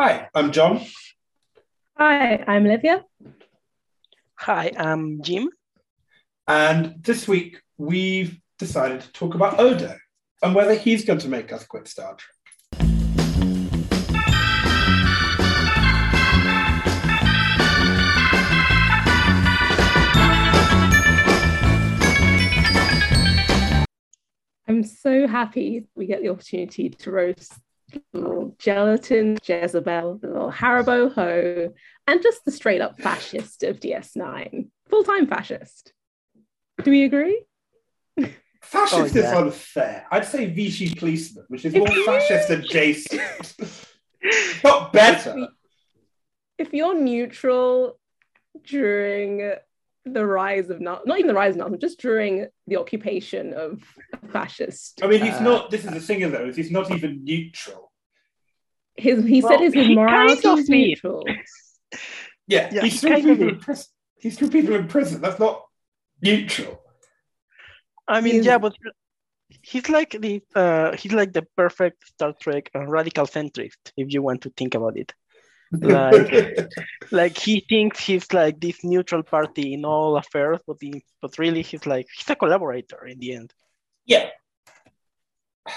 Hi, I'm John. Hi, I'm Olivia. Hi, I'm Jim. And this week we've decided to talk about Odo and whether he's going to make us quit Star Trek. I'm so happy we get the opportunity to roast little gelatin, Jezebel, the little Haribo Ho, and just the straight up fascist of DS9. Full time fascist. Do we agree? Fascist Oh, is yeah. unfair. I'd say Vichy policeman, which is If more you- fascist adjacent. Not better. If you're neutral during the rise of not not even the rise of Nazism, just during the occupation of a fascist. I mean, he's uh, not. This is the thing, though. Is he's not even neutral. His he Well, said his, his he morality is is. neutral. Yeah, Yeah, he's he threw people in prison. He's threw people in prison. That's not neutral. I mean, He's- yeah, but he's like the uh, he's like the perfect Star Trek uh, radical centrist, if you want to think about it. Like, like he thinks he's like this neutral party in all affairs, but he, but really he's like he's a collaborator in the end. yeah,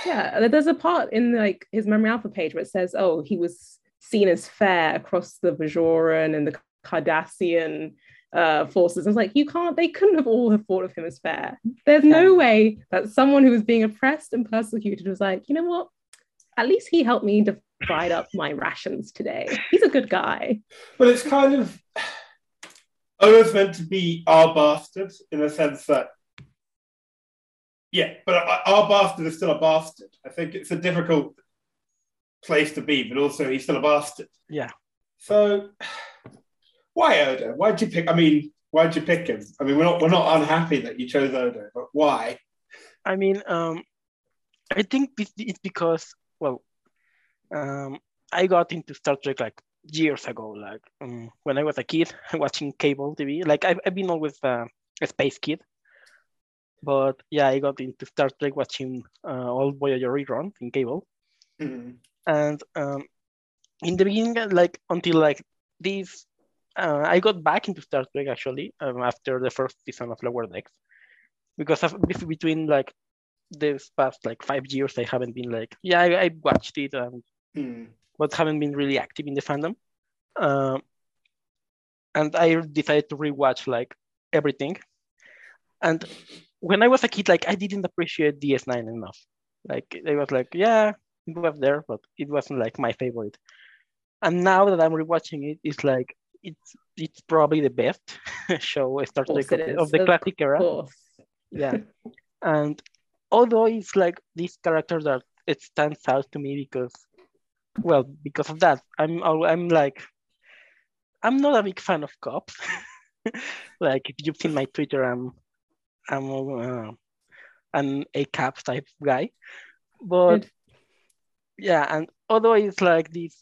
Yeah, there's a part in like his memory alpha page where it says, "Oh, he was seen as fair across the Bajoran and the Cardassian uh, forces." I was like, "You can't. They couldn't have all have thought of him as fair. There's no way that someone who was being oppressed and persecuted was like, you know what? At least he helped me divide up my rations today. He's a good guy." But it's kind of Owen's meant to be our bastard in the sense that, yeah, but our- our bastard is still a bastard. I think it's a difficult place to be, but also he's still a bastard. Yeah. So, why Odo? Why'd you pick? I mean, why'd you pick him? I mean, we're not we're not unhappy that you chose Odo, but why? I mean, um, I think it's, it's because, well, um, I got into Star Trek like years ago, like um, when I was a kid watching cable TV. Like I've, I've been always uh, a space kid, but yeah, I got into Star Trek watching uh, all Voyager reruns in cable, Hmm. and um, in the beginning, like until like this, uh, I got back into Star Trek actually um, after the first season of Lower Decks, because of, between like this past like five years, I haven't been like yeah, I, I watched it, um, Hmm. but haven't been really active in the fandom. Um, and I decided to rewatch like everything. And when I was a kid, like I didn't appreciate DS9 enough. Like I was like, yeah, it was there, but it wasn't like my favorite. And now that I'm rewatching it, it's like it's it's probably the best show Star Of Trek of, the- of the of classic era course. yeah and although it's like this character that it stands out to me because well because of that i'm i'm like i'm not a big fan of cops like if you've seen my twitter i'm i'm uh, an ACAB type guy. But yeah and although it's like this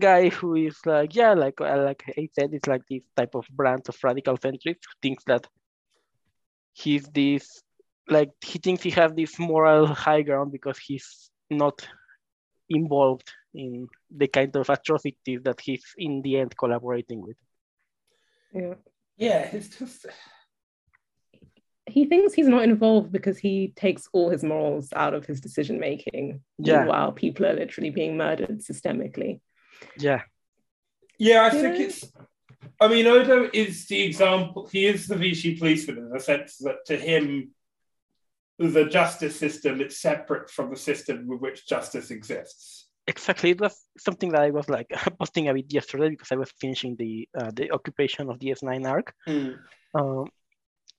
guy who is like yeah like like i said it's like this type of brand of radical centrist who thinks that he's this like he thinks he has this moral high ground because he's not involved in the kind of atrocities that he's in the end collaborating with Yeah. Yeah, it's just he thinks he's not involved because he takes all his morals out of his decision making Yeah. while people are literally being murdered systemically yeah Yeah, I think it's. I mean, Odo is the example. He is the Vichy policeman in the sense that to him, the justice system is separate from the system with which justice exists. exactly. It was something that i was like posting a bit yesterday because i was finishing the uh, the occupation of ds9 arc. Um,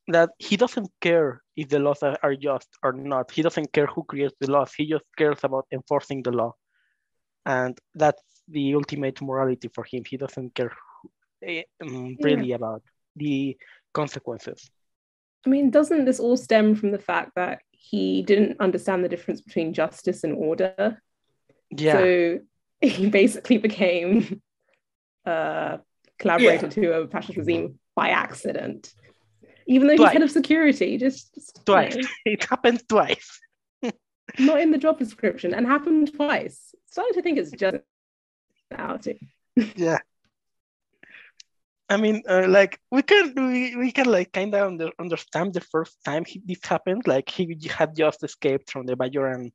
that he doesn't care if the laws are, just or not. He doesn't care who creates the laws. He just cares about enforcing the law. And that's the ultimate morality for him. He doesn't care who, eh, um, really about the consequences i mean doesn't this all stem from the fact that he didn't understand the difference between justice and order? Yeah. So he basically became uh, a collaborator to a fascist regime by accident. Even though he's Twice. head of security just, just, you twice. know, it happened twice. Not in the job description and happened twice. Starting to think it's just personality. yeah. I mean, uh, like we can we, we can like kind of under, understand the first time he, this happened. Like he had just escaped from the Bajoran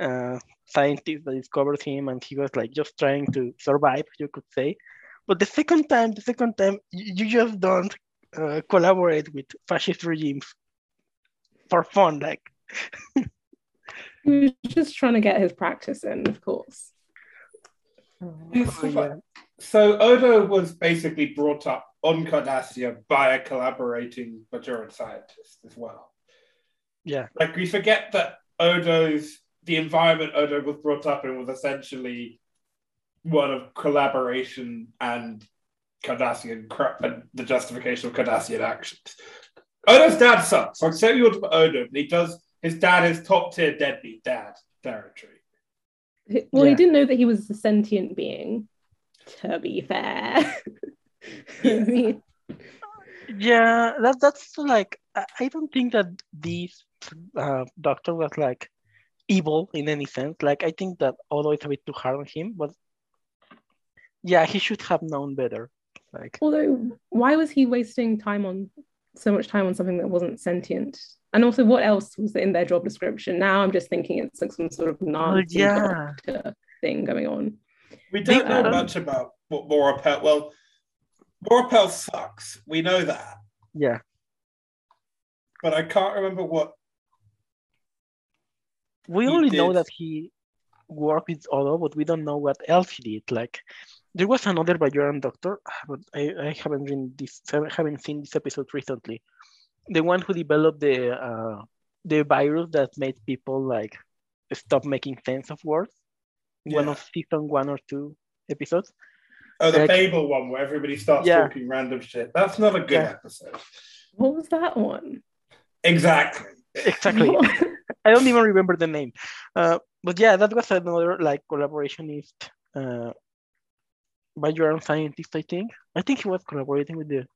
uh, scientist that discovered him, and he was like just trying to survive, you could say. But the second time, the second time, you, you just don't uh, collaborate with fascist regimes for fun, like. he was just trying to get his practice in, of course. Oh, yeah. So Odo was basically brought up on Cardassia by a collaborating Bajoran scientist as well. Yeah. Like we forget that Odo's the environment Odo was brought up in was essentially one of collaboration and Cardassian crap and the justification of Cardassian actions. Odo's dad sucks. I'd say you want Odo, but he does his dad is top tier deadbeat dad territory. Well, yeah. he didn't know that he was a sentient being, to be fair. yeah, yeah that, that's like, I don't think that this uh, doctor was like evil in any sense. Like, I think that although it's a bit too hard on him, but yeah, he should have known better. Like, although, why was he wasting time on so much time on something that wasn't sentient? And also, what else was in their job description? Now I'm just thinking it's like some sort of Nazi oh, yeah. thing going on. We don't know um, much about what Mora Pol. Well, Mora Pol sucks. We know that. Yeah. But I can't remember what. We only did. know that he worked with Odo, but we don't know what else he did. Like, there was another Bajoran doctor, but I, I haven't been this, haven't seen this episode recently the one who developed the uh, the virus that made people like stop making sense of words. Yeah. One of season one or two episodes. Oh, the like, Babel one where everybody starts yeah. talking random shit. That's not a good yeah. episode. What was that one? Exactly. Exactly. I don't even remember the name. Uh, but yeah, that was another like collaborationist uh, Bajoran scientist, I think. I think he was collaborating with the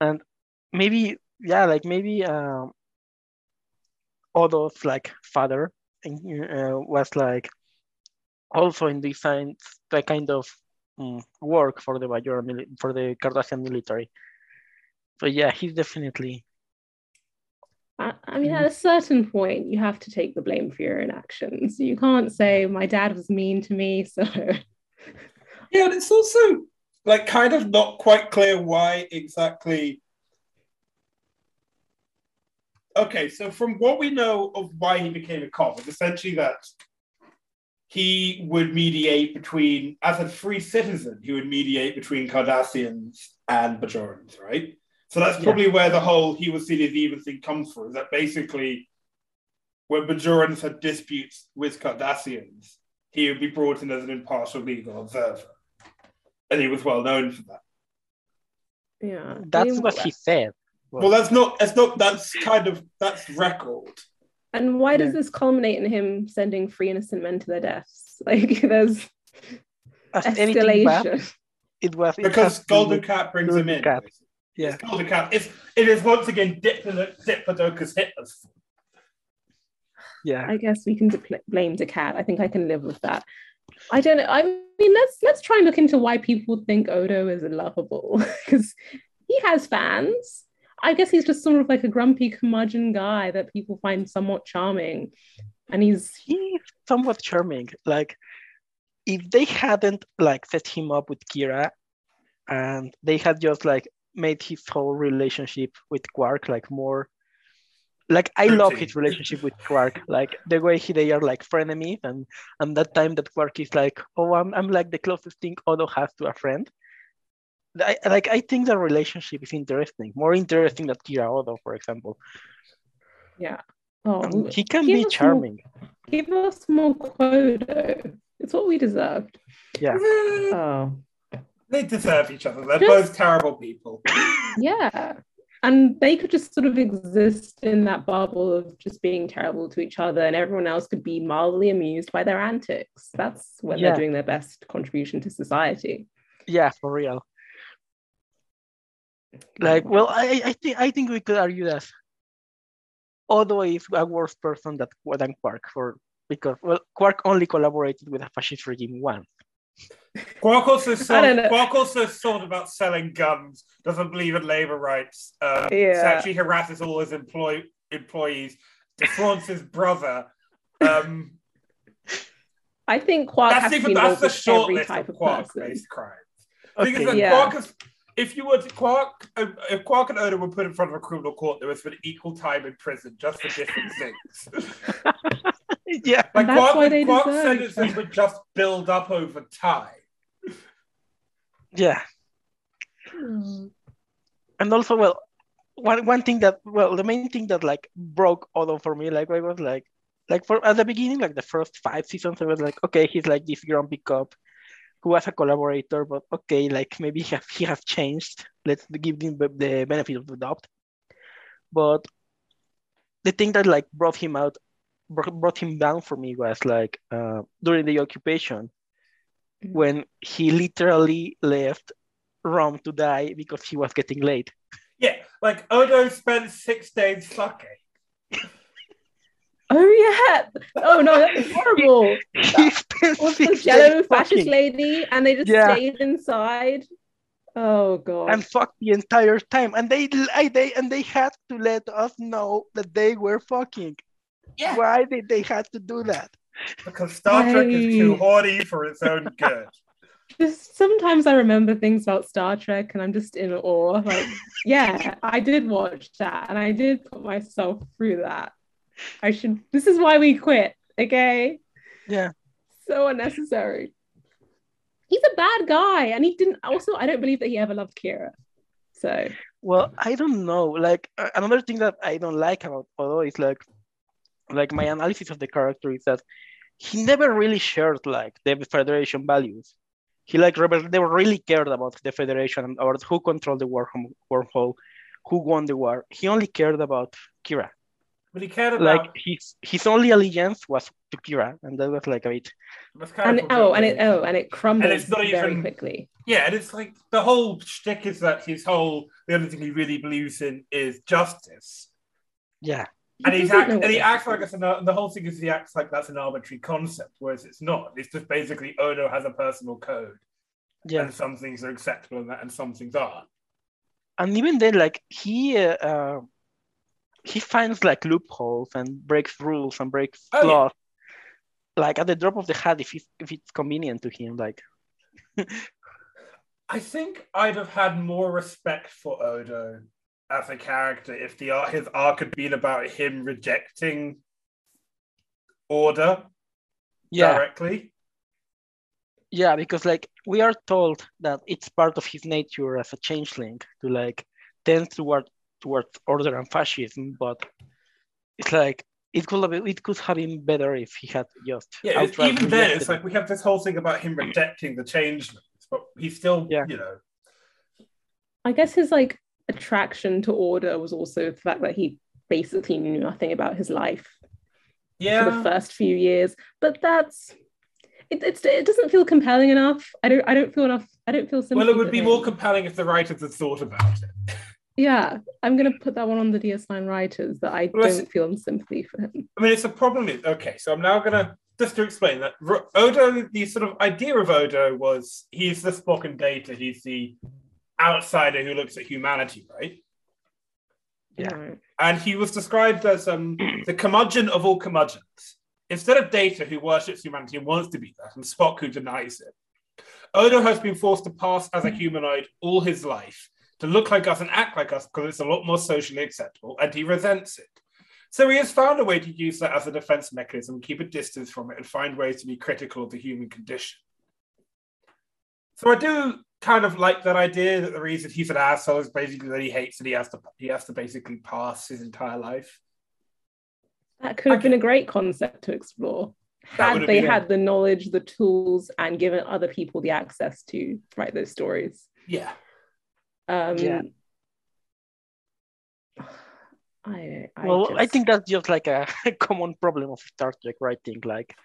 and maybe yeah, like maybe um, Odo's like father uh, was like also in this science, the kind of um, work for the Major for the Cardassian military. So yeah, he's definitely. I, I mean, at a certain point, you have to take the blame for your own actions. You can't say my dad was mean to me, so. Yeah, and it's also like kind of not quite clear why exactly okay, so from what we know of why he became a cop, it's essentially that he would mediate between, as a free citizen, he would mediate between Cardassians and Bajorans, right? So that's probably yeah. where the whole he was seen as even thing comes from. Is that basically when Bajorans had disputes with Cardassians, he would be brought in as an impartial legal observer. And he was well known for that. Yeah. That's what he said. Well, well, that's not. That's not. That's kind of. That's record. And why does this culminate in him sending three innocent men to their deaths? Like there's As escalation. It was because Gul Cat brings him in. Cat. Yeah, Gul Dukat. It's it is once again Diplodocus Hitler's Yeah, I guess we can de- blame cat. I think I can live with that. I don't know. I mean, let's let's try and look into why people think Odo is lovable because he has fans. I guess he's just sort of like a grumpy curmudgeon guy that people find somewhat charming. And he's he's somewhat charming. Like if they hadn't like set him up with Kira and they had just like made his whole relationship with Quark like more like I love his relationship with Quark, like the way he, they are like frenemies, and and that time that Quark is like, oh, I'm I'm like the closest thing Odo has to a friend, I, like I think the relationship is interesting, more interesting than Kira Odo, for example. Yeah. Oh, he can be charming. More, give us more Quodo. It's what we deserved. Yeah. oh. They deserve each other. They're just, both terrible people. Yeah. And they could just sort of exist in that bubble of just being terrible to each other, and everyone else could be mildly amused by their antics. That's when yeah. they're doing their best contribution to society. Yeah, for real. Like, well, I, I think I think we could argue that Odo is a worse person than, than Quark for because well, Quark only collaborated with a fascist regime once. Quark also thought, Quark also thought about selling guns. Doesn't believe in labor rights. Um, yeah. Actually harasses all his employ- employees. Defrauds his brother. Um, I think Quark that's has even, to be that's the short list of Quark-based crimes. Okay. Because yeah. Quark is, if you were to Quark, if Quark and Odo were put in front of a criminal court, they would spend equal time in prison just for different things. yeah, like Quark, Quark sentences would just build up over time. Yeah. Hmm. And also, well, one one thing that well, the main thing that like broke Odo for me, like I was like, like for at the beginning, like the first five seasons, I was like, okay, he's like this grumpy cop who was a collaborator, but okay, like maybe he, have, he has changed. Let's give him the benefit of the doubt. But the thing that like brought him out, brought him down for me was like uh, during the occupation, mm-hmm. when he literally left Rom to die because he was getting late. Yeah, like Odo spent six days fucking. Oh yeah. Oh no, that's horrible. that was the Jello fascist lady, and they just yeah. stayed inside. Oh god. And fucked the entire time, and they they and they had to let us know that they were fucking. Yeah. Why did they have to do that? Because Star Trek is too haughty for its own good. Just sometimes I remember things about Star Trek, and I'm just in awe. Like, yeah, I did watch that, and I did put myself through that I should. This is why we quit. Okay. Yeah. So unnecessary. He's a bad guy, and he didn't. Also, I don't believe that he ever loved Kira. So. Well, I don't know. Like another thing that I don't like about Odo is like, like my analysis of the character is that he never really shared like the Federation values. He like never really cared about the Federation or who controlled the wormhole, who won the war. He only cared about Kira. But he cared about like his his only allegiance was to Kira, and that was like a bit. And oh, and it oh, and it crumbled and very even, quickly. Yeah, and it's like the whole shtick is that his whole the only thing he really believes in is justice. Yeah. And, he's act, and he acts like it's an, the whole thing is he acts like that's an arbitrary concept, whereas it's not. It's just basically Odo has a personal code. Yeah. And some things are acceptable and, that, and some things aren't. And even then, like he uh, uh he finds like loopholes and breaks rules and breaks oh, laws yeah. like at the drop of the hat if, if it's convenient to him like i think i'd have had more respect for odo as a character if the his arc had been about him rejecting order yeah. directly yeah because like we are told that it's part of his nature as a changeling to like tend toward towards order and fascism, but it's like it could have it could have been better if he had just yeah. even then, it's like we have this whole thing about him rejecting the changelings, but he's still yeah. you know. I guess his like attraction to order was also the fact that he basically knew nothing about his life. Yeah. For the first few years, but that's it, it's, it doesn't feel compelling enough. I don't I don't feel enough. I don't feel. Well, it would be him. more compelling if the writers had thought about it. Yeah, I'm going to put that one on the DS9 writers that I well, don't feel sympathy for him. I mean, it's a problem. Okay, so I'm now going to just to explain that Odo, the sort of idea of Odo was he's the Spock and Data. He's the outsider who looks at humanity, right? Yeah. And he was described as um, the curmudgeon of all curmudgeons. Instead of Data, who worships humanity and wants to be that, and Spock, who denies it. Odo has been forced to pass as a humanoid all his life to look like us and act like us because it's a lot more socially acceptable, and he resents it. So he has found a way to use that as a defense mechanism, keep a distance from it, and find ways to be critical of the human condition. So I do kind of like that idea that the reason he's an asshole is basically that he hates that he has to he has to basically pass his entire life. That could have been a great concept to explore. Had they had the knowledge, the tools, and given other people the access to write those stories. Yeah. Um, yeah. I, I well, just... I think that's just like a common problem of Star Trek writing. Like,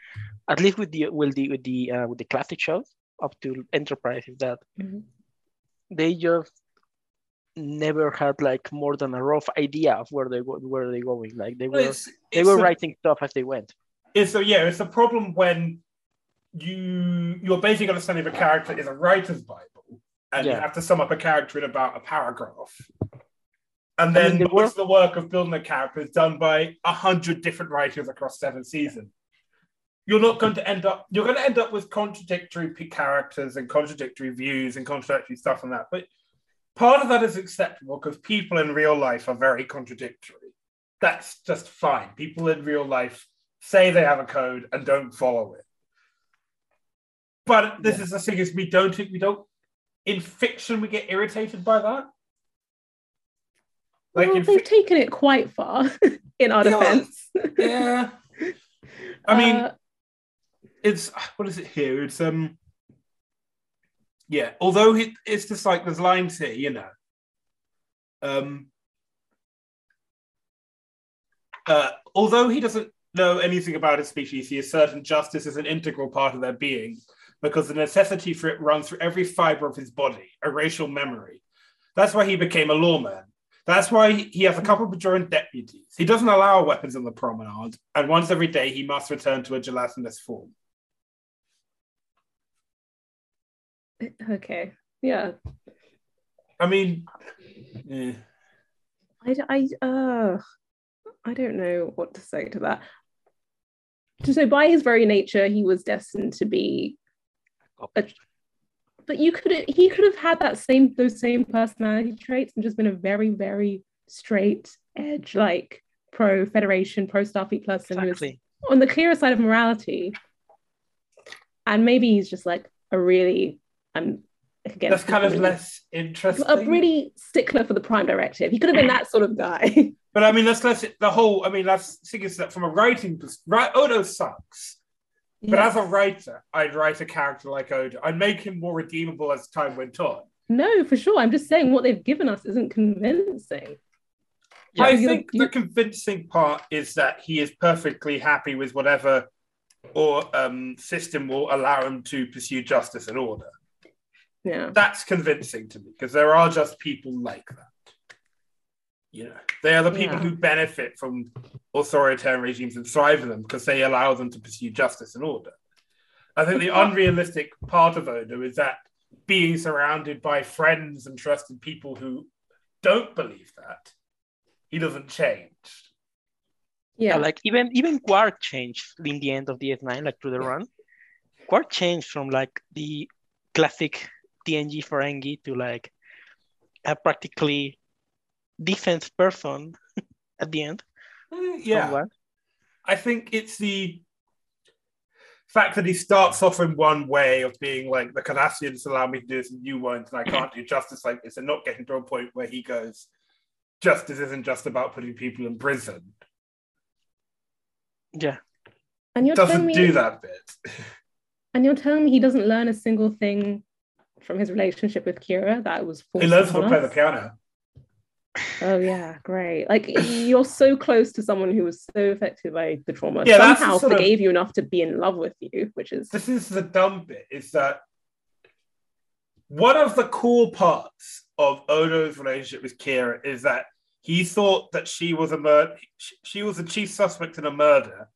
at least with the with the with the uh, with the classic shows up to Enterprise, is that mm-hmm. they just never had like more than a rough idea of where they where they going. Like they were it's, they were a, writing stuff as they went. It's a yeah, it's a problem when you your basic understanding of a character is a writer's bible, and yeah. you have to sum up a character in about a paragraph. And then I mean, the, the work of building a character is done by a hundred different writers across seven seasons. You're not going to end up. You're going to end up with contradictory characters and contradictory views and contradictory stuff and that. But part of that is acceptable because people in real life are very contradictory. That's just fine. People in real life say they have a code and don't follow it. But this yeah. is the thing: is we don't we don't in fiction we get irritated by that. Like well, they've fi- taken it quite far in our defense. yeah. I mean, uh, it's what is it here? It's um, yeah. Although it, it's just like there's lines here, you know. Um. Uh, although he doesn't know anything about his species, he is certain justice is an integral part of their being because the necessity for it runs through every fiber of his body, a racial memory. That's why he became a lawman. That's why he has a couple of Bajoran deputies. He doesn't allow weapons on the promenade, and once every day he must return to a gelatinous form. Okay, yeah. I mean, yeah. I, I, uh, I don't know what to say to that. So, by his very nature, he was destined to be a, but you could he could have had that same those same personality traits and just been a very very straight edge like pro federation pro starfleet person exactly. who's on the clearer side of morality. And maybe he's just like a really i'm again that's kind of less interesting. a really stickler for the prime directive. He could have been that sort of guy. But i mean that's less the whole i mean that's thing is that from a writing perspective right oh, odo sucks but as a writer, I'd write a character like Odo. I'd make him more redeemable as time went on. No, for sure. I'm just saying what they've given us isn't convincing. Yeah, I think the convincing part is that he is perfectly happy with whatever or um, system will allow him to pursue justice and order. Yeah, that's convincing to me because there are just people like that. You know, they are the people yeah. who benefit from authoritarian regimes and thrive in them because they allow them to pursue justice and order. I think the unrealistic part of Odo is that being surrounded by friends and trusted people who don't believe that, he doesn't change. Yeah, like even even Quark changed in the end of DS9, like through the run. Quark changed from like the classic TNG Ferengi to like a practically defense person at the end. Mm, yeah. Somewhere. I think it's the fact that he starts off in one way of being like the Cardassians allow me to do this and you won't, and I can't do justice like this, and not getting to a point where he goes, justice isn't just about putting people in prison. Yeah. And you're doesn't me, do that bit. and you're telling me he doesn't learn a single thing from his relationship with Kira that was forced. He learns to play the piano. Oh yeah, great. Like you're so close to someone who was so affected by the trauma. Yeah, somehow forgave of, you enough to be in love with you, which is this is the dumb bit, is that one of the cool parts of Odo's relationship with Kira is that he thought that she was a murder she was a chief suspect in a murder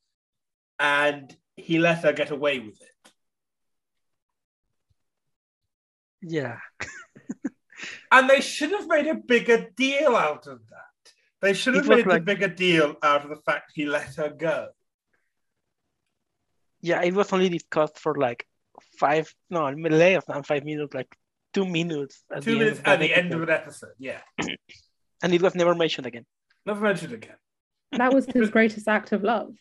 and he let her get away with it. Yeah. And they should have made a bigger deal out of that. They should have made like... a bigger deal out of the fact he let her go. Yeah, it was only discussed for like five, no, less than five minutes, like two minutes. At two minutes at the end of an episode, yeah. and it was never mentioned again. Never mentioned again. That was his greatest act of love.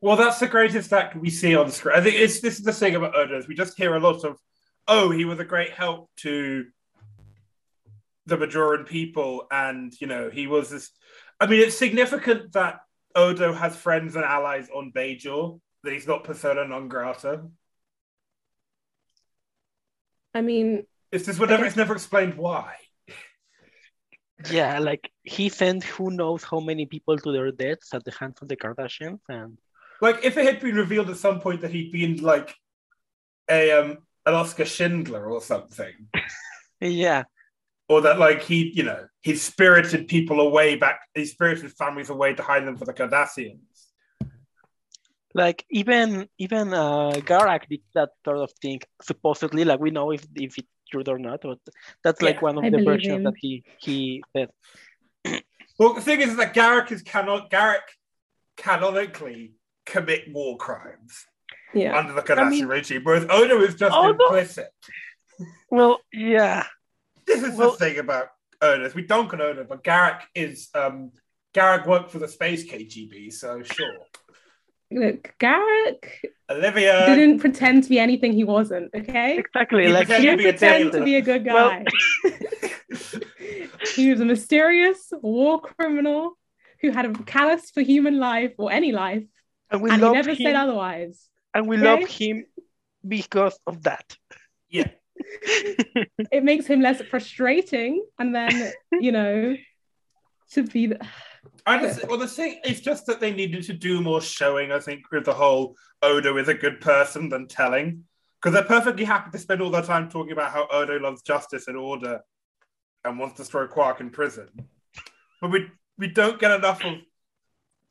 Well, that's the greatest act we see on the screen. I think it's this is the thing about Odo. We just hear a lot of, oh, he was a great help to the Bajoran people, and you know he was this. I mean, it's significant that Odo has friends and allies on Bajor. That he's not persona non grata. I mean, it's just whatever. It's never explained why. Yeah, like he sent who knows how many people to their deaths at the hands of the Cardassians, and like if it had been revealed at some point that he'd been like a um an Oscar Schindler or something. yeah, or that like he, you know, he spirited people away back, he spirited families away to hide them for the Cardassians. Like even even uh, Garak did that sort of thing. Supposedly, like we know if if it's true or not, but that's like yeah, one of I the versions him. that he he said. well, the thing is that Garak is cannot Garak canonically commit war crimes. Yeah. Under the Cardassian I mean, regime, whereas Odo is just oh, implicit. Well, yeah. This is well, the thing about Odo. We don't on Odo, but Garak is um Garak worked for the space KGB, so sure. Look, Garak. Olivia didn't pretend to be anything he wasn't, okay? Exactly. He like he didn't pretend to be a good guy. Well... he was a mysterious war criminal who had a callous for human life or any life. And, we and he never him, said otherwise. And we okay? love him because of that. Yeah. It makes him less frustrating and then, you know, to be the I just, well, the thing it's just that they needed to do more showing. I think with the whole Odo is a good person than telling, because they're perfectly happy to spend all their time talking about how Odo loves justice and order, and wants to throw Quark in prison. But we we don't get enough of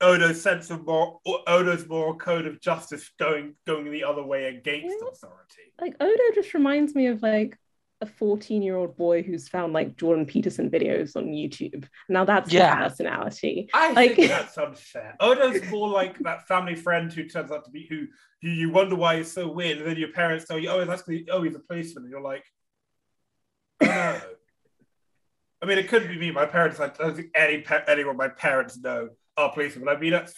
Odo's sense of more Odo's moral code of justice going going the other way against yeah. authority. Like Odo just reminds me of like a 14 year old boy who's found like Jordan Peterson videos on YouTube. Now that's yeah. personality. I like, think that's unfair. Odo's more like that family friend who turns out to be who, who you wonder why he's so weird, and then your parents tell you, oh, that's oh, he's a policeman, and you're like, oh no. I mean, it could be me. My parents, I don't think any anyone my parents know are policemen. But I mean, at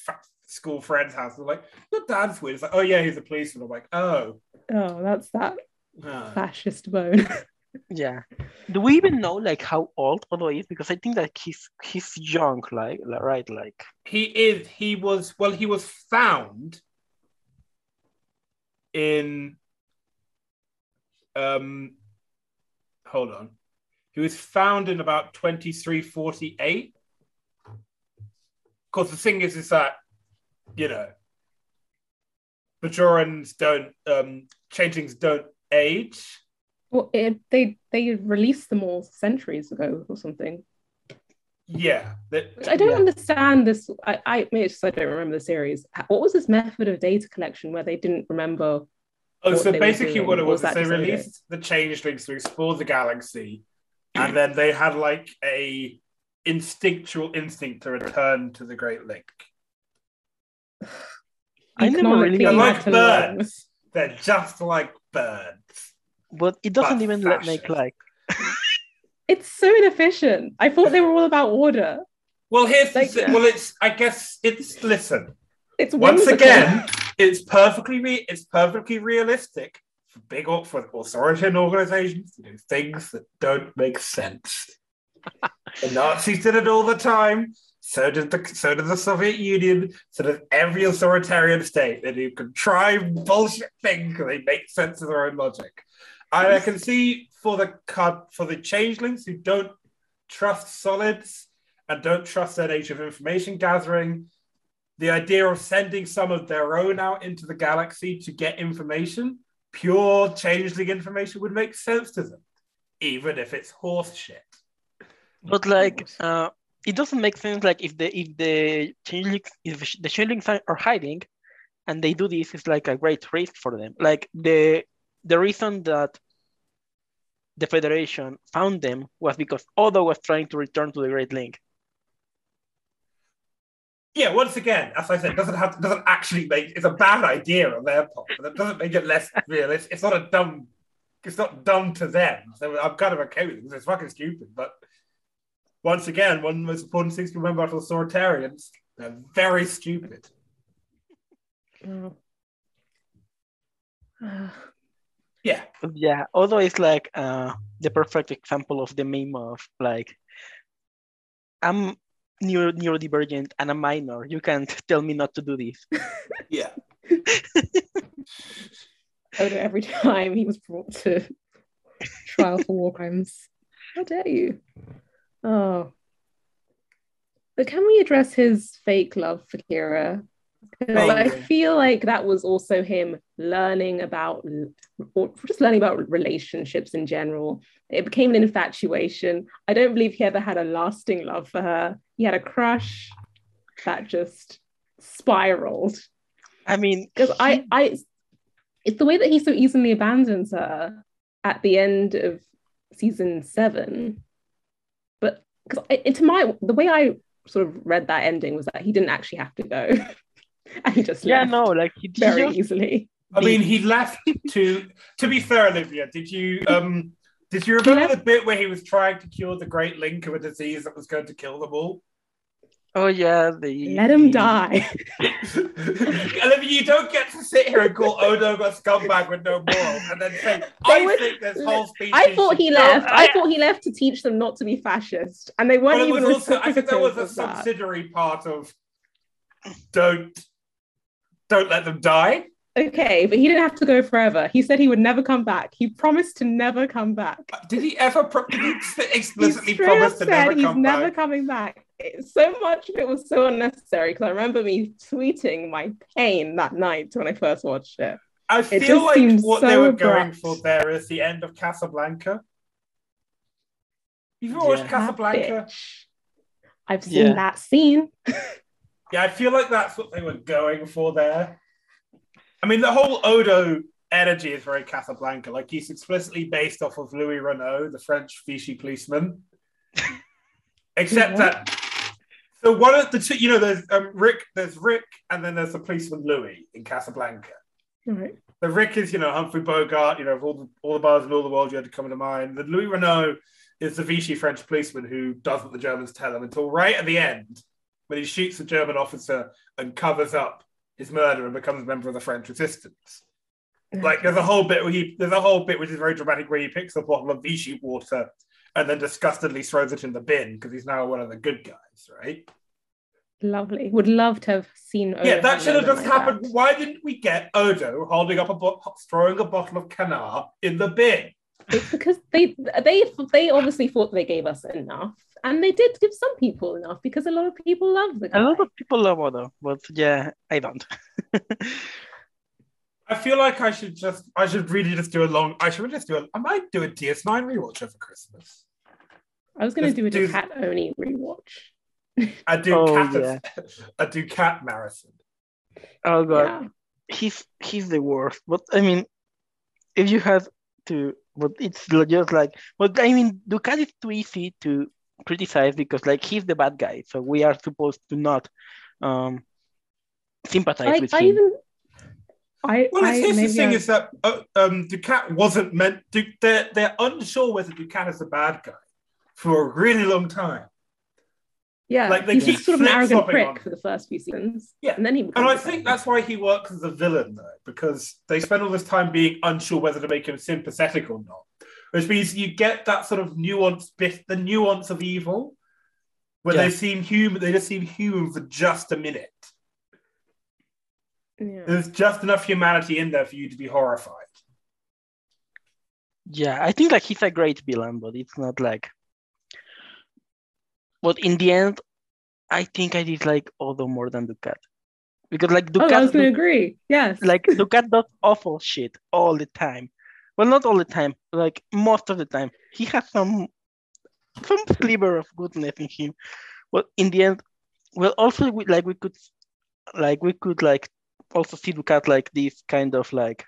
school friends' house, they're like, your dad's weird. It's like, oh yeah, he's a policeman. I'm like, oh. Oh, that's that fascist bone. yeah do we even know like how old Odo is because i think that he's he's young like, like right like he is he was well he was found in um hold on he was found in about 2348 of course the thing is is that you know Bajorans don't um changelings don't age well, it, they they released them all centuries ago or something. Yeah, that, I don't yeah. understand this. I, I, I just I don't remember the series. What was this method of data collection where they didn't remember? Oh, so basically, what it was, was they released the changelings to explore the galaxy, and then they had like a instinctual instinct to return to the Great Link. I never really. They're like birds. They're just like birds but it doesn't but even let make like. it's so inefficient. I thought they were all about order. Well, here's like, the, well, it's I guess it's listen. It's once again, it's perfectly re- it's perfectly realistic for big or for authoritarian organizations to do things that don't make sense. The Nazis did it all the time. So did the so did the Soviet Union. So did every authoritarian state. They do contrived bullshit things they make sense of their own logic. I, I can see for the for the changelings who don't trust solids and don't trust that age of information gathering, the idea of sending some of their own out into the galaxy to get information, pure changeling information, would make sense to them, even if it's horse shit. But like, uh, it doesn't make sense. Like if the if the changelings if the changelings are hiding, and they do this, it's like a great risk for them. Like the the reason that the Federation found them was because Odo was trying to return to the Great Link. Yeah, once again, as I said, doesn't have doesn't actually make it's a bad idea on their part, but it doesn't make it less realistic. It's not a dumb it's not dumb to them. So I'm kind of okay with it. It's fucking stupid. But once again, one of the most important things to remember about authoritarians, they're very stupid. Mm. Yeah. Yeah. Although it's like uh, the perfect example of the meme of like, I'm neuro neurodivergent and a minor. You can't tell me not to do this. yeah. Odo every time he was brought to trial for war crimes. How dare you? Oh. But can we address his fake love for Kira? Because I feel like that was also him learning about, or just learning about relationships in general. It became an infatuation. I don't believe he ever had a lasting love for her. He had a crush that just spiraled. I mean, because I, I, it's the way that he so easily abandons her at the end of season seven. But because to my the way I sort of read that ending was that he didn't actually have to go, and he just yeah, no, like he very just, easily. I mean, he left to. To be fair, Olivia, did you um did you remember the bit where he was trying to cure the Great Link of a disease that was going to kill them all? Oh yeah, the let him die. Olivia, you don't get to sit here and call Odo a scumbag with no morals, and then say, "I would, think this whole speech." I thought he left. I, I, thought he left to teach them not to be fascist, and they weren't well, even. Also, I think there was a subsidiary that. part of don't don't let them die. Okay, but he didn't have to go forever. He said he would never come back. He promised to never come back. Did he ever pro- did he explicitly promise to never come back? he's come never coming back. So much of it was so unnecessary because I remember me tweeting my pain that night when I first watched it. I feel like what so they were abrupt. going for there is the end of Casablanca. You've watched yeah. Casablanca? I've seen yeah. that scene. yeah, I feel like that's what they were going for there. I mean, the whole Odo energy is very Casablanca. Like he's explicitly based off of Louis Renault, the French Vichy policeman. Except that, so one of the two, you know, there's um, Rick, there's Rick, and then there's the policeman Louis in Casablanca. Right. The Rick is, you know, Humphrey Bogart, you know, of all the all the bars in all the world you had to come to mind. The Louis Renault is the Vichy French policeman who does what the Germans tell him until right at the end when he shoots a German officer and covers up his murder and becomes a member of the French resistance. Like there's a whole bit where he there's a whole bit which is very dramatic where he picks a bottle of Vichy water and then disgustedly throws it in the bin because he's now one of the good guys, right? Lovely. Would love to have seen. Odo yeah, that should have just like happened. That. Why didn't we get Odo holding up a bo- throwing a bottle of kanar in the bin? It's because they they they obviously thought they gave us enough, and they did give some people enough because a lot of people love the guy. A lot of people love Odo, but yeah, I don't. I feel like I should just I should really just do a long I should really just do a I might do a DS9 rewatch over Christmas. I was gonna do a do, cat only rewatch. I do oh, cat yeah. I do cat marathon. Oh god. Yeah. He's he's the worst. But I mean if you have to but it's just like but I mean Dukat is too easy to criticize because like he's the bad guy, so we are supposed to not um sympathize I, with I him. Even, I, well, I, here's the thing: I... is that uh, um, Dukat wasn't meant. to. they're they're unsure whether Dukat is a bad guy for a really long time. Yeah, like they he's keep sort of an arrogant prick for the first few seasons. Yeah, and then he. And I think that's why he works as a villain, though, because they spend all this time being unsure whether to make him sympathetic or not which means you get that sort of nuance bit, the nuance of evil, where yeah. they seem human. They just seem human for just a minute. Yeah. There's just enough humanity in there for you to be horrified. Yeah, I think like he's a great villain, but it's not like. But in the end, I think I dislike Odo more than Dukat. Because like Dukat, oh, I was gonna agree. Yes. Like Dukat does awful shit all the time, well, not all the time, like most of the time, he has some some sliver of goodness in him. Well, in the end, well, also we, like we could, like we could like also see Dukat like this kind of like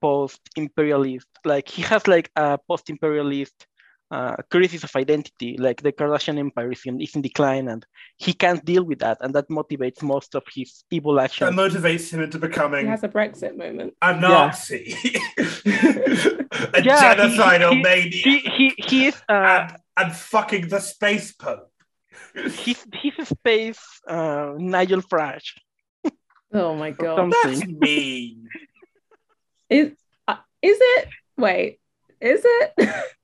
post-imperialist. Like he has like a post-imperialist uh, crisis of identity, like the Cardassian Empire is in, is in decline, and he can't deal with that, and that motivates most of his evil actions. That motivates him into becoming. He has a Brexit moment. A Nazi, a yeah, genocidal he, maniac. He, he, he is uh, and, and fucking the space pope. he's he's a space uh, Nigel Farage. oh my god, that's mean. Is uh, is it? Wait, is it?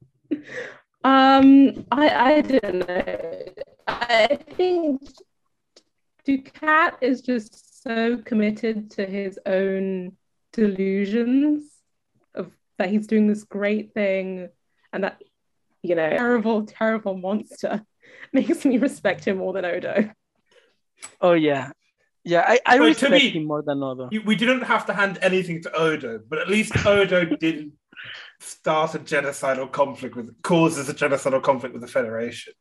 Um, I I don't know. I think Dukat is just so committed to his own delusions of that he's doing this great thing and that you know terrible terrible monster makes me respect him more than Odo. Oh yeah. Yeah, I, I respect me, him more than Odo. We didn't have to hand anything to Odo, but at least Odo didn't start a genocidal conflict with causes a genocidal conflict with the Federation.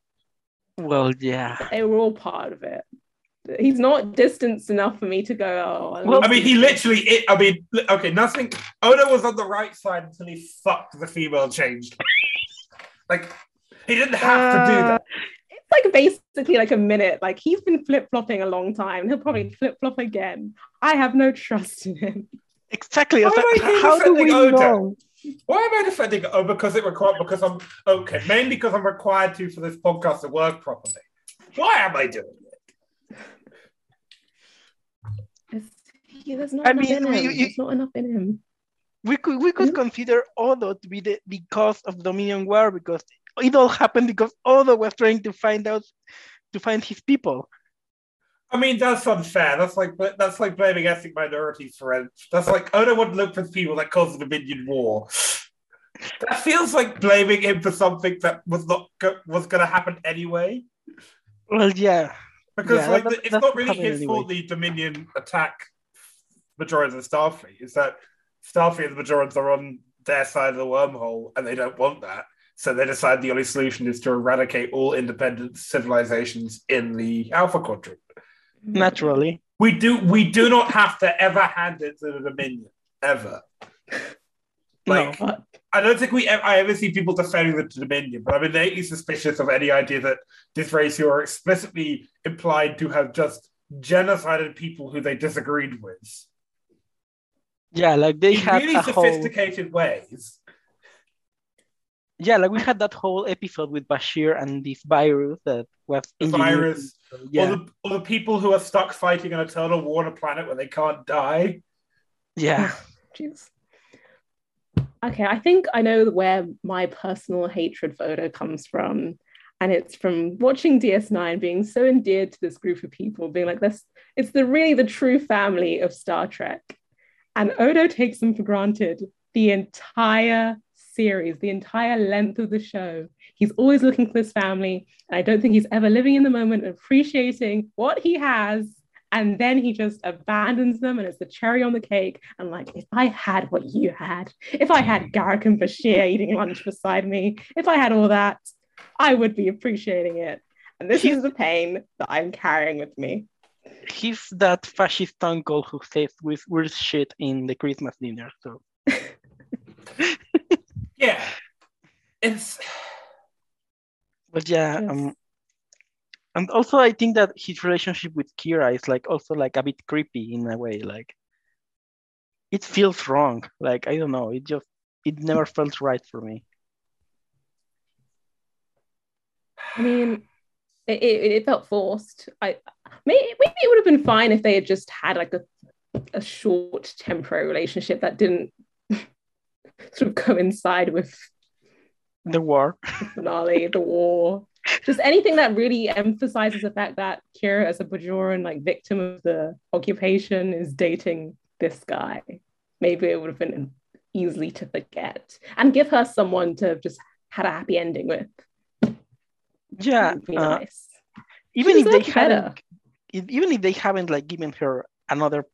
Well, yeah, they were all part of it. he's not distanced enough for me to go. Oh, well, I mean, he literally. It, I mean, okay, nothing. Odo was on the right side until he fucked the female changed. like he didn't have uh, to do that. It's like basically like a minute. Like he's been flip flopping a long time. He'll probably flip flop again. I have no trust in him. Exactly. how do we Odo? know? Why am I defending? it? Oh, because it required. Because I'm okay. Mainly because I'm required to for this podcast to work properly. Why am I doing it? there's not I enough mean, in him. You, there's not enough in him. We could we could hmm? consider Odo to be the, the cause of Dominion War because it all happened because Odo was trying to find out to find his people. I mean, that's unfair. That's like that's like blaming ethnic minorities for it. That's like Odo wouldn't look for people that caused the Dominion War. That feels like blaming him for something that was not go- was going to happen anyway. Well, yeah, because yeah, like that, it's not really his anyway. fault. The Dominion attack Bajorans of Starfleet is that Starfleet and the Bajorans are on their side of the wormhole, and they don't want that. So they decide the only solution is to eradicate all independent civilizations in the Alpha Quadrant. Mm-hmm. Naturally. We do we do not have to ever hand it to the Dominion. Ever. Like no. I don't think we ever, I ever see people defending the Dominion, but I'm innately suspicious of any idea that this race who are explicitly implied to have just genocided people who they disagreed with. Yeah, like they in had really sophisticated whole... ways. Yeah, like we had that whole episode with Bashir and this virus that was the virus. Yeah. Or the, or the people who are stuck fighting an eternal war on a planet where they can't die. Yeah. Jeez. Okay, I think I know where my personal hatred for Odo comes from. And it's from watching DS9 being so endeared to this group of people, being like, this it's the really the true family of Star Trek. And Odo takes them for granted the entire series, the entire length of the show. He's always looking for his family. And I don't think he's ever living in the moment, appreciating what he has. And then he just abandons them, and it's the cherry on the cake. And like, if I had what you had, if I had Garak and Bashir eating lunch beside me, if I had all that, I would be appreciating it. And this is the pain that I'm carrying with me. He's that fascist uncle who says with weird shit in the Christmas dinner. So yeah, it's. But yeah, yes. um, and also I think that his relationship with Kira is like also like a bit creepy in a way. Like it feels wrong. Like I don't know. It just it never felt right for me. I mean, it, it, it felt forced. I maybe, maybe it would have been fine if they had just had like a a short temporary relationship that didn't sort of coincide with the war the finale, the war. Just anything that really emphasizes the fact that Kira, as a Bajoran, like victim of the occupation, is dating this guy. Maybe it would have been easily to forget and give her someone to have just had a happy ending with. Yeah, uh, nice. Even if they haven't, even if they haven't like given her another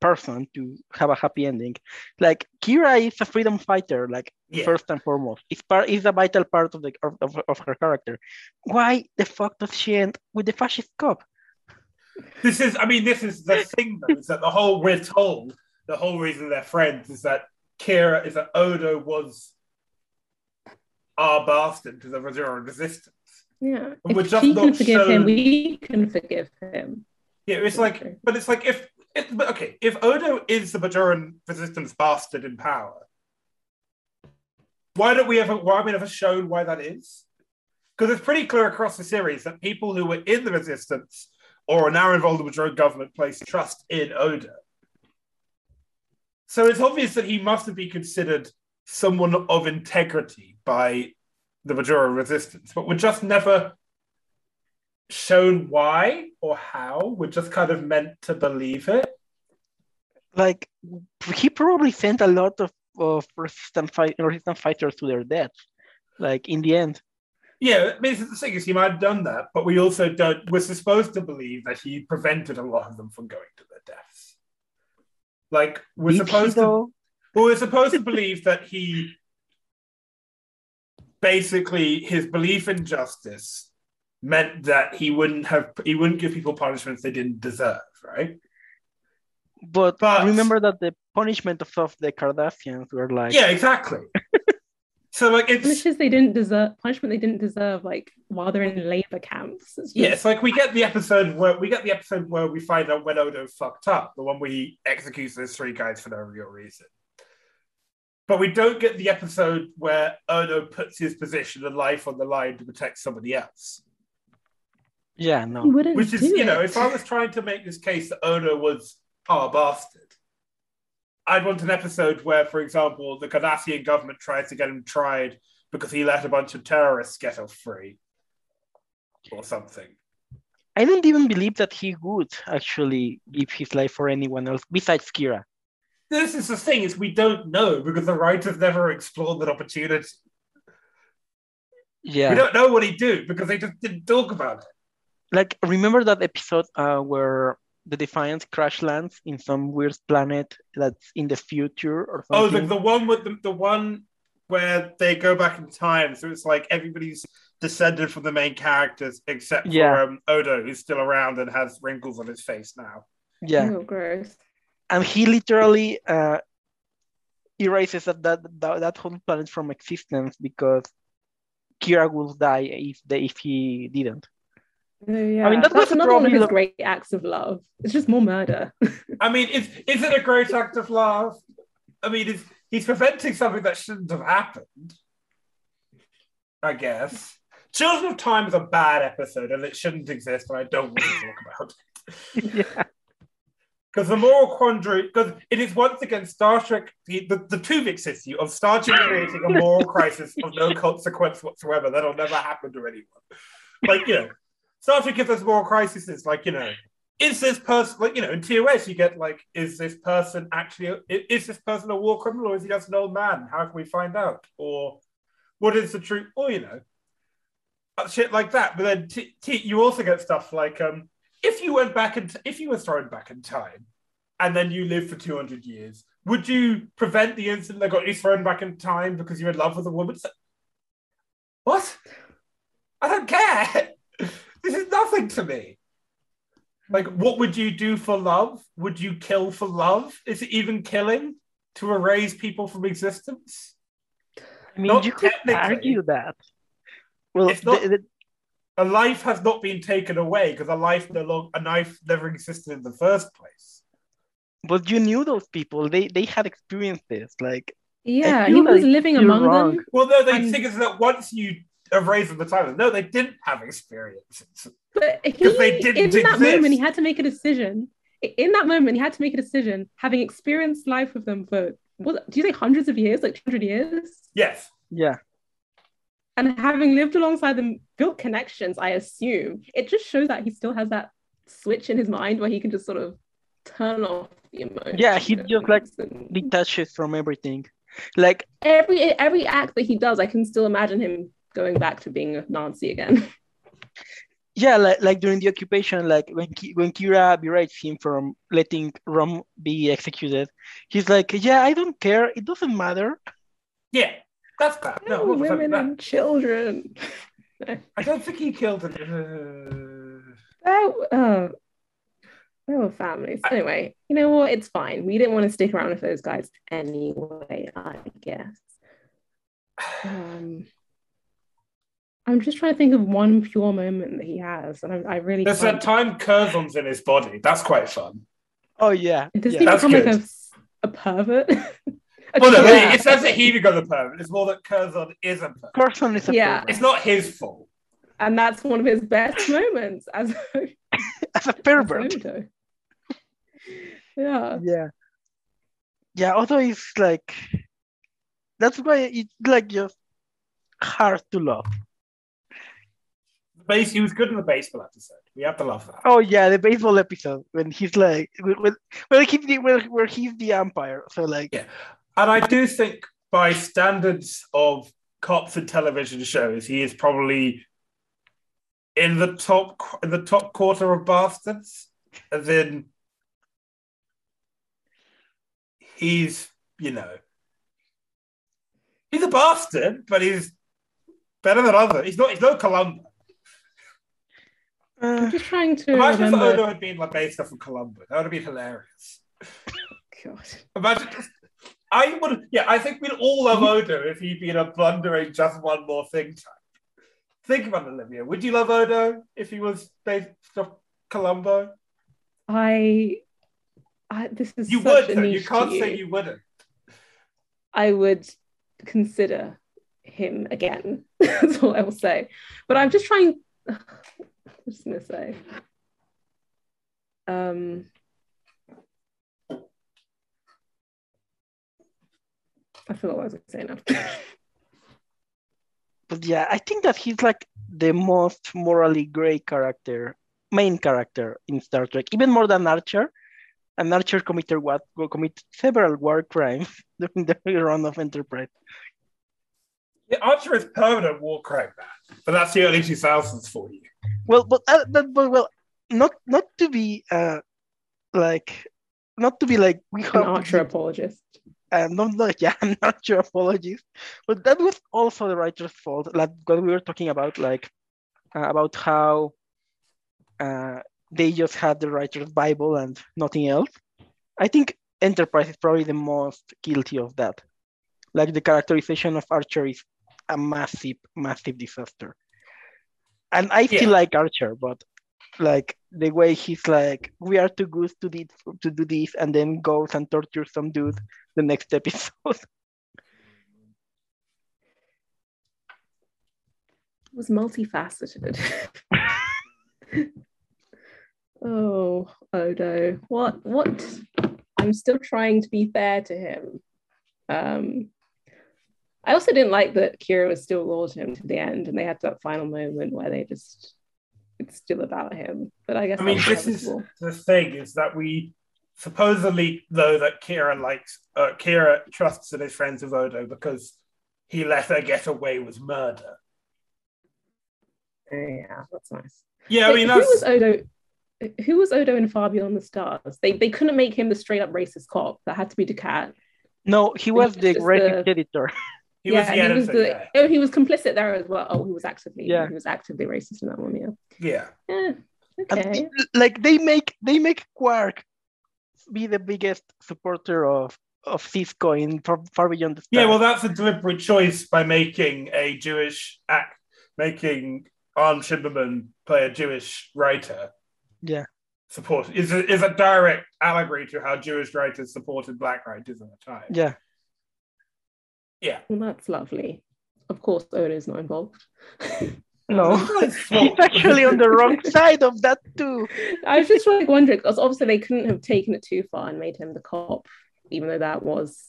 person to have a happy ending, like Kira is a freedom fighter, like yeah. first and foremost. It's part is a vital part of the of, of her character. Why the fuck does she end with the fascist cop? This is, I mean, this is the thing though, is that the whole we're told the whole reason they're friends is that Kira is that Odo was our bastard to the Bajoran resistance. Yeah. We're if just she can forgive shown... him, we can forgive him. Yeah, it's like, but it's like if, if but okay, if Odo is the Bajoran resistance bastard in power, why don't we ever? Why have we never shown why that is? Because it's pretty clear across the series that people who were in the resistance or are now involved in the Bajoran government place trust in Odo. So it's obvious that he must have been considered someone of integrity by the Bajoran resistance, but we're just never shown why or how. We're just kind of meant to believe it. Like he probably sent a lot of, of resistant, fight, resistant fighters to their death. Like in the end. Yeah, I mean, the thing is, he might have done that, but we also don't. We're supposed to believe that he prevented a lot of them from going to their deaths. Like we're Did supposed to. Well, we're supposed to believe that he basically his belief in justice meant that he wouldn't have he wouldn't give people punishments they didn't deserve, right? But, but remember that the punishment of, of the Cardassians were like yeah, exactly. so like it's punishes they didn't deserve punishment they didn't deserve like while they're in labor camps. It's just... Yeah, it's like we get the episode where we get the episode where we find out when Odo fucked up, the one where he executes those three guys for no real reason. But we don't get the episode where Odo puts his position and life on the line to protect somebody else. Yeah, no. Which is, you know, if I was trying to make this case that Odo was our bastard, I'd want an episode where, for example, the Cardassian government tries to get him tried because he let a bunch of terrorists get off free or something. I don't even believe that he would actually give his life for anyone else besides Kira this is the thing is we don't know because the writers never explored that opportunity. Yeah, we don't know what he'd do because they just didn't talk about it. Like, remember that episode uh, where the Defiance crash lands in some weird planet that's in the future or something? Oh, the, the one with the, the one where they go back in time. So it's like everybody's descended from the main characters except yeah. for um, Odo, who's still around and has wrinkles on his face now. Yeah. Oh, gross and he literally uh, erases that, that that that whole planet from existence because Kira will die if they, if he didn't. Yeah, I mean that that's another one of his great acts of love. It's just more murder. I mean, is is it a great act of love? I mean, is, he's preventing something that shouldn't have happened. I guess. Children of Time is a bad episode and it shouldn't exist, and I don't want to talk about it. yeah. Because the moral quandary, because it is once again Star Trek, the, the, the Tuvix issue of Star Trek creating a moral crisis of no consequence whatsoever. That'll never happen to anyone. Like, you know, Star Trek gives us moral crises, like, you know, is this person, like, you know, in TOS, you get, like, is this person actually, is this person a war criminal or is he just an old man? How can we find out? Or what is the truth? Or, you know, shit like that. But then t- t- you also get stuff like, um, if you went back and if you were thrown back in time and then you lived for 200 years would you prevent the incident that got you thrown back in time because you're in love with a woman what i don't care this is nothing to me like what would you do for love would you kill for love is it even killing to erase people from existence i mean Not you could argue that well it's not, the, the, a life has not been taken away because a life no long a life never existed in the first place. But you knew those people; they they had experienced this. Like yeah, he was like living among wrong. them. Well, no, they and... think it's that once you erase the time, no, they didn't have experiences. But he, they didn't in exist. that moment, he had to make a decision. In that moment, he had to make a decision, having experienced life with them for what? Do you say hundreds of years, like two hundred years? Yes. Yeah and having lived alongside them, built connections, I assume, it just shows that he still has that switch in his mind where he can just sort of turn off the emotion. Yeah, he just like and... detaches from everything. Like every every act that he does, I can still imagine him going back to being a Nazi again. Yeah, like, like during the occupation, like when Ki- when Kira berates him from letting Rom be executed, he's like, "Yeah, I don't care. It doesn't matter." Yeah, that's bad. No, women and children. I don't think he killed it. Oh, uh, they were families. Anyway, you know what? It's fine. We didn't want to stick around with those guys anyway, I guess. Um, I'm just trying to think of one pure moment that he has, and I, I really. There's can't... that time Curzon's in his body. That's quite fun. Oh yeah, does yeah. he become like a, a pervert? well, no, yeah. it says that he becomes a pervert. It's more that Curzon is a pervert. Curzon is a yeah. It's not his fault. And that's one of his best moments as a, as a pervert. yeah. Yeah. Yeah, although it's like that's why it's like just hard to love. Base, he was good in the baseball episode. We have to love that. Oh yeah, the baseball episode when he's like, when, when he's the where, where he's the umpire. So like, yeah, and I do think by standards of cops and television shows, he is probably in the top in the top quarter of bastards. As in, he's you know he's a bastard, but he's better than other. He's not. He's no Columbo. I'm uh, just trying to Imagine remember. if Odo had been like based off of Columbo. That would have been hilarious. God. Imagine just. I would, yeah, I think we'd all love mm-hmm. Odo if he'd been a blundering just one more thing type. Think about it, Olivia. Would you love Odo if he was based off Columbo? I, I this is You such would, though. You can't say you wouldn't. I would consider him again. That's all I will say. But I'm just trying. I'm just gonna say. Um, I feel what I was to say. But yeah, I think that he's like the most morally gray character, main character in Star Trek, even more than Archer. And Archer committed what? Commit several war crimes during the run of Enterprise. Yeah, Archer is permanent war crime man, but that's the early 2000s for you. Well, but, uh, but, but well, not not to be uh like not to be like we An Archer apologist. um, no, no, yeah, I'm not your Apologies, but that was also the writer's fault. Like what we were talking about, like uh, about how uh, they just had the writer's Bible and nothing else. I think Enterprise is probably the most guilty of that. Like the characterization of Archer is a massive, massive disaster. And I feel Yeah. like Archer, but like the way he's like, we are too good to, do to do this, and then goes and tortures some dude the next episode. It was multifaceted. oh, Odo. What what I'm still trying to be fair to him. Um I also didn't like that Kira was still loyal to him to the end and they had that final moment where they just it's still about him. But I guess I mean, this is the thing is that we supposedly know that Kira likes, uh, Kira trusts and is friends with Odo because he let her get away with murder. yeah, that's nice. Yeah, I Wait, mean, who was Odo? Who was Odo in Far Beyond the Stars? They they couldn't make him the straight up racist cop. That had to be Dukat. No, he was the just racist the- editor. he was the he was the yeah. oh he was complicit there as well. Oh, he was actively Yeah. he was actively racist in that one. Yeah. yeah. Yeah. Okay. it- like they make they make Quark be the biggest supporter of of Sisko in Far, Far Beyond the Stars. Yeah, well, that's a deliberate choice by making a Jewish act, making Armin Shimerman play a Jewish writer. Yeah. Support is a, is a direct allegory to how Jewish writers supported black writers at the time. yeah. Yeah. Well, that's lovely. Of course, Odo's not involved. No, he's actually on the wrong side of that too. I was just like wondering because obviously they couldn't have taken it too far and made him the cop, even though that was.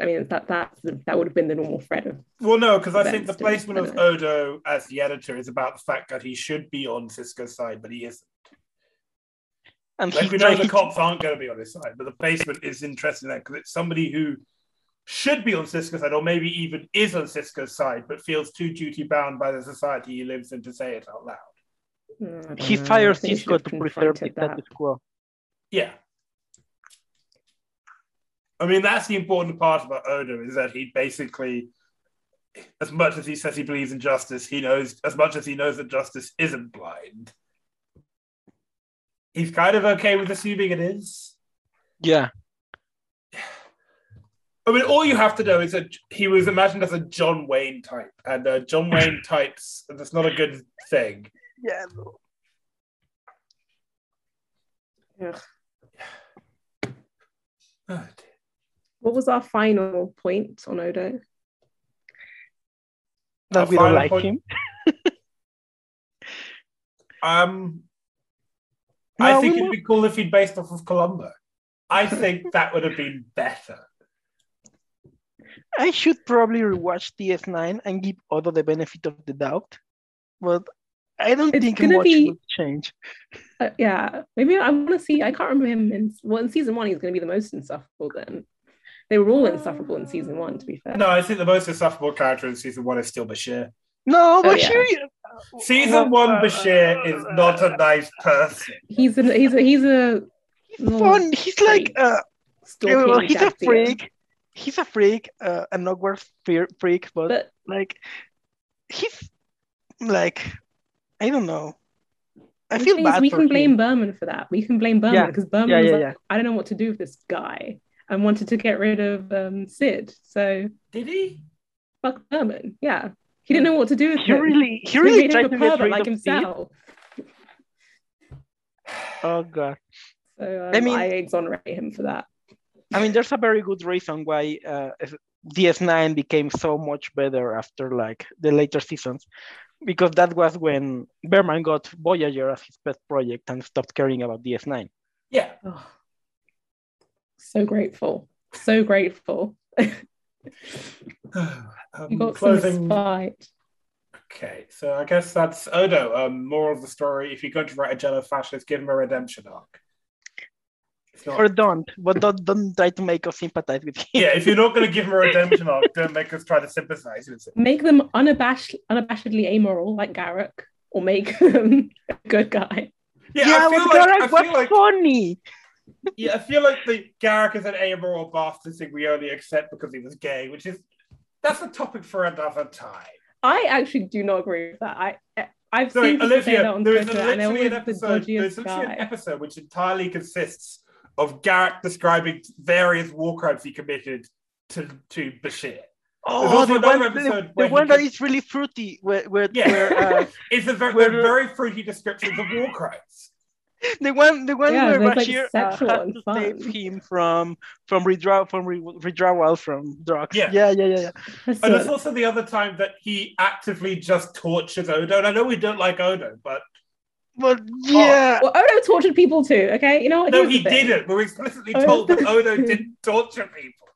I mean that that that would have been the normal thread of Well, no, because I think the placement of? Odo as the editor is about the fact that he should be on Sisko's side, but he isn't. And Like he's we know trying the cops aren't going to be on his side, but the placement is interesting there because it's somebody who should be on Sisko's side, or maybe even is on Sisko's side, but feels too duty bound by the society he lives in to say it out loud. Mm, I don't he know. Fires think we should Sisko to preserve the that. status quo. Yeah. I mean, that's the important part about Odo is that he basically, as much as he says he believes in justice, he knows, as much as he knows that justice isn't blind, he's kind of okay with assuming it is. Yeah. I mean, all you have to know is that he was imagined as a John Wayne type, and uh, John Wayne types, that's not a good thing. Yeah. no. Ugh. Oh, What was our final point on Odo? That Our we don't like point- him. Um, No, I think it'd be cool if he'd based off of Columbo. I think that would have been better. I should probably rewatch DS9 and give Odo the benefit of the doubt, but I don't It's think gonna much be- would change. Uh, yeah, maybe I want to see. I can't remember him in well in season one. He's going to be the most insufferable. Then they were all insufferable in season one. To be fair, No, I think the most insufferable character in season one is still Bashir. No, but Oh, yeah. here Season one, Bashir is not a nice person. he's a he's a he's a He's fun. He's like uh, well, he's a Daxia. freak. He's a freak, uh, an awkward fear, freak, but, But like he's like I don't know. I feel bad. we for can blame him. Berman for that. We can blame Berman Yeah. because Berman Yeah, was yeah, like. I don't know what to do with this guy and wanted to get rid of um, Sid. So Did he? fuck Berman. Yeah. He didn't know what to do with He him. really, he really made tried a to get rid like of Sid. himself. Oh god. So um, I I mean- I exonerate him for that. I mean, there's a very good reason why uh, DS9 became so much better after like the later seasons, because that was when Berman got Voyager as his pet project and stopped caring about DS9. Yeah. Oh, so grateful. So grateful. Um, You got closing. some spite. Okay, so I guess that's Odo. Um, moral of the story: If you're going to write a Jello fascist, give him a redemption arc. It's not- Or don't, but don't, don't try to make us sympathize with him. yeah, if you're not going to give him a redemption arc, don't make us try to sympathize with him. Make them unabashed, unabashedly amoral like Garak, or make them a good guy. Yeah, Yeah, I feel but like, Garak I was like funny. yeah, I feel like the Garak is an amoral bastard thing we only accept because he was gay, which is that's a topic for another time. I actually do not agree with that. I I've Sorry, seen people say Olivia, that on there is Twitter, and they're literally an always the episode. There's dodgiest literally an episode which entirely consists of Garak describing various war crimes he committed to to Bashir. Oh, also the another one, episode the, where the one that can- is really fruity, where, where, Yeah. where uh, It's a very, Where- very fruity descriptions of war crimes. the one, the one Yeah, where there's, like, Bashir uh, sexual had to save him from from withdrawal from re- withdrawal from drugs. Yeah. yeah, yeah, yeah. yeah. That's And there's a- also the other time that he actively just tortures Odo. And I know we don't like Odo, but But yeah, well, Odo tortured people too. Okay, you know what? no, Here's he the thing. didn't. We're explicitly Odo- told that Odo didn't torture people.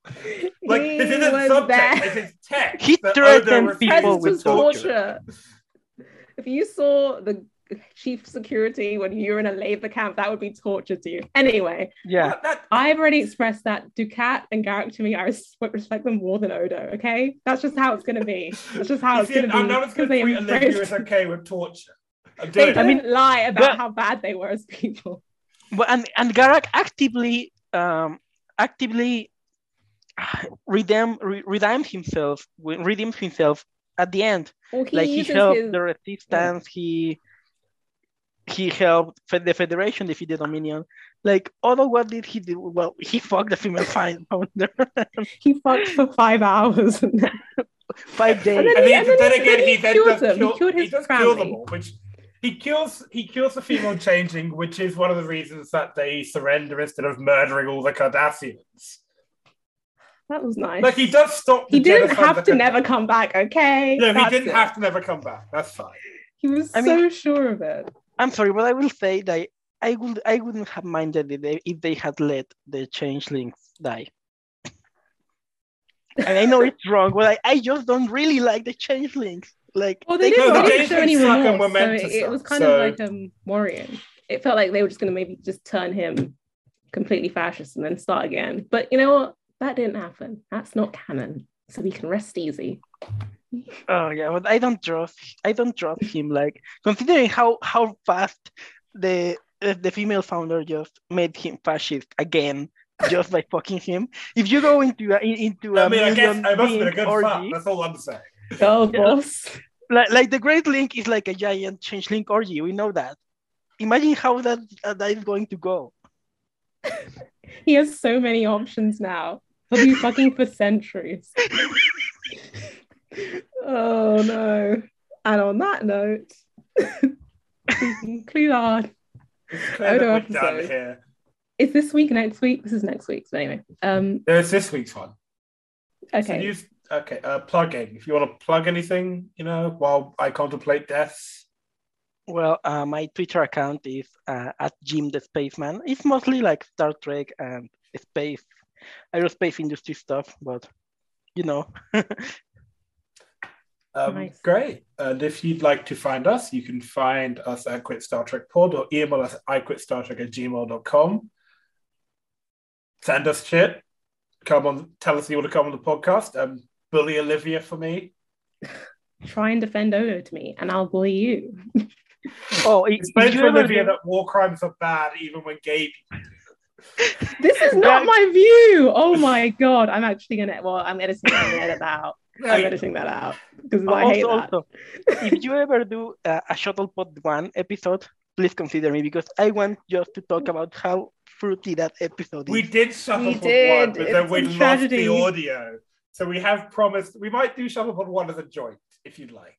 Like He this isn't was subject, there. this is text. He that threatened Odo people with was to torture. If you saw the chief security when you were in a labor camp, that would be torture to you. Anyway, yeah. That, I've already expressed that Dukat and Garak to me, I res- respect them more than Odo. Okay, that's just how it's gonna be. That's just how you it's see, gonna be. I'm not going they to treat Olivia embrace- as okay with torture. I'm they doing don't it. lie about But- how bad they were as people. But and and Garak actively um actively redeem re- redeemed himself redeemed himself at the end. Well, he like he helped his the resistance. He he helped fe- the Federation defeat the Dominion. Like, although what did he do? Well, he fucked the female fine- founder he fucked for five hours five days. And then And he- then, and then then he- again, he he then killed does them. He kill, killed he his does kill them all, which he kills he kills the female changing, which is one of the reasons that they surrender instead of murdering all the Cardassians. that was nice. Like he does stop. he didn't have to had- never come back. Okay, No, he didn't it. have to never come back. That's fine. He was I so mean- sure of it. I'm sorry, but I will say that I would I wouldn't have minded if they, if they had let the changelings die. and I know it's wrong, but I, I just don't really like the changelings. Like Well, they they- didn't, No, they didn't show any Changelings remorse, so it, it was kind so- of like um worrying. It felt like they were just going to maybe just turn him completely fascist and then start again. But you know what? That didn't happen. That's not canon, so we can rest easy. Oh yeah, but I don't trust. I don't trust him. Like considering how how fast the uh, the female founder just made him fascist again, just by fucking him. If you go into a, into a I mean, I guess I must have been a good orgy, fuck. That's all I'm saying. Girl Yeah. boss. Like like the Great Link is like a giant changeling orgy. We know that. Imagine how that uh, that is going to go. He has so many options now. He'll be fucking for centuries. oh no. And on that note, we conclude our clear Odo that we're done episode. here. is this week, next week? This is next week. So anyway. Um There's this week's one. So okay. use okay. Uh, plugging. If you want to plug anything, you know, while I contemplate deaths. Well, uh, my Twitter account is uh, at Jim the Spaceman. It's mostly like Star Trek and space, aerospace industry stuff, but you know. Um, Nice. Great. And if you'd like to find us, you can find us at Quit Star Trek Pod or email us at iquitstartrek at gmail.com. Send us shit. Come on, tell us you want to come on the podcast. Um, bully Olivia for me. Try and defend Odo to me, and I'll bully you. oh, if, Explain if to Olivia do- that war crimes are bad even when gay people This is not my view. Oh my god. I'm actually gonna well, I'm editing that I'm gonna edit that out. I'm it. editing that out because Oh, I hate also, that. also, if you ever do uh, a Shuttlepod One episode, please consider me because I want just to talk about how fruity that episode is. we did Shuttlepod We did. one, but then we a lost tragedy. the audio. So we have promised we might do Shuttlepod one as a joint if you'd like.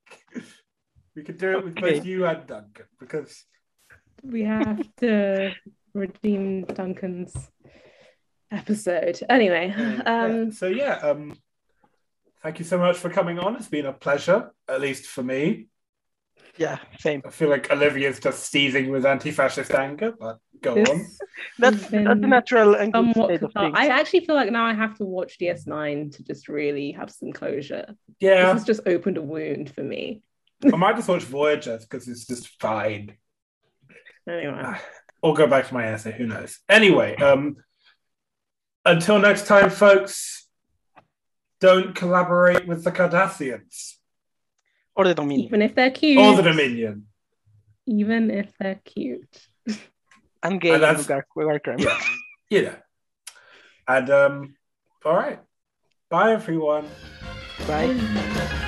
We could do it with both you and Duncan because We have to redeem Duncan's episode. Anyway, um, So yeah, um, thank you so much for coming on. It's been a pleasure, at least for me. Yeah, same. I feel like Olivia's just seething with anti-fascist anger, but go on. That's that's the natural and good state of I actually feel like now I have to watch DS9 to just really have some closure. Yeah, This has just opened a wound for me. I might just watch Voyager because it's just fine. Anyway, Or go back to my essay. Who knows? Anyway, um, until next time, folks. Don't collaborate with the Cardassians or the Dominion. even if they're cute, or the Dominion. even if they're cute. And gay And that's- Lugar- Lugar Creme. Yeah, you know. And um, all right. Bye, everyone. Bye. Bye.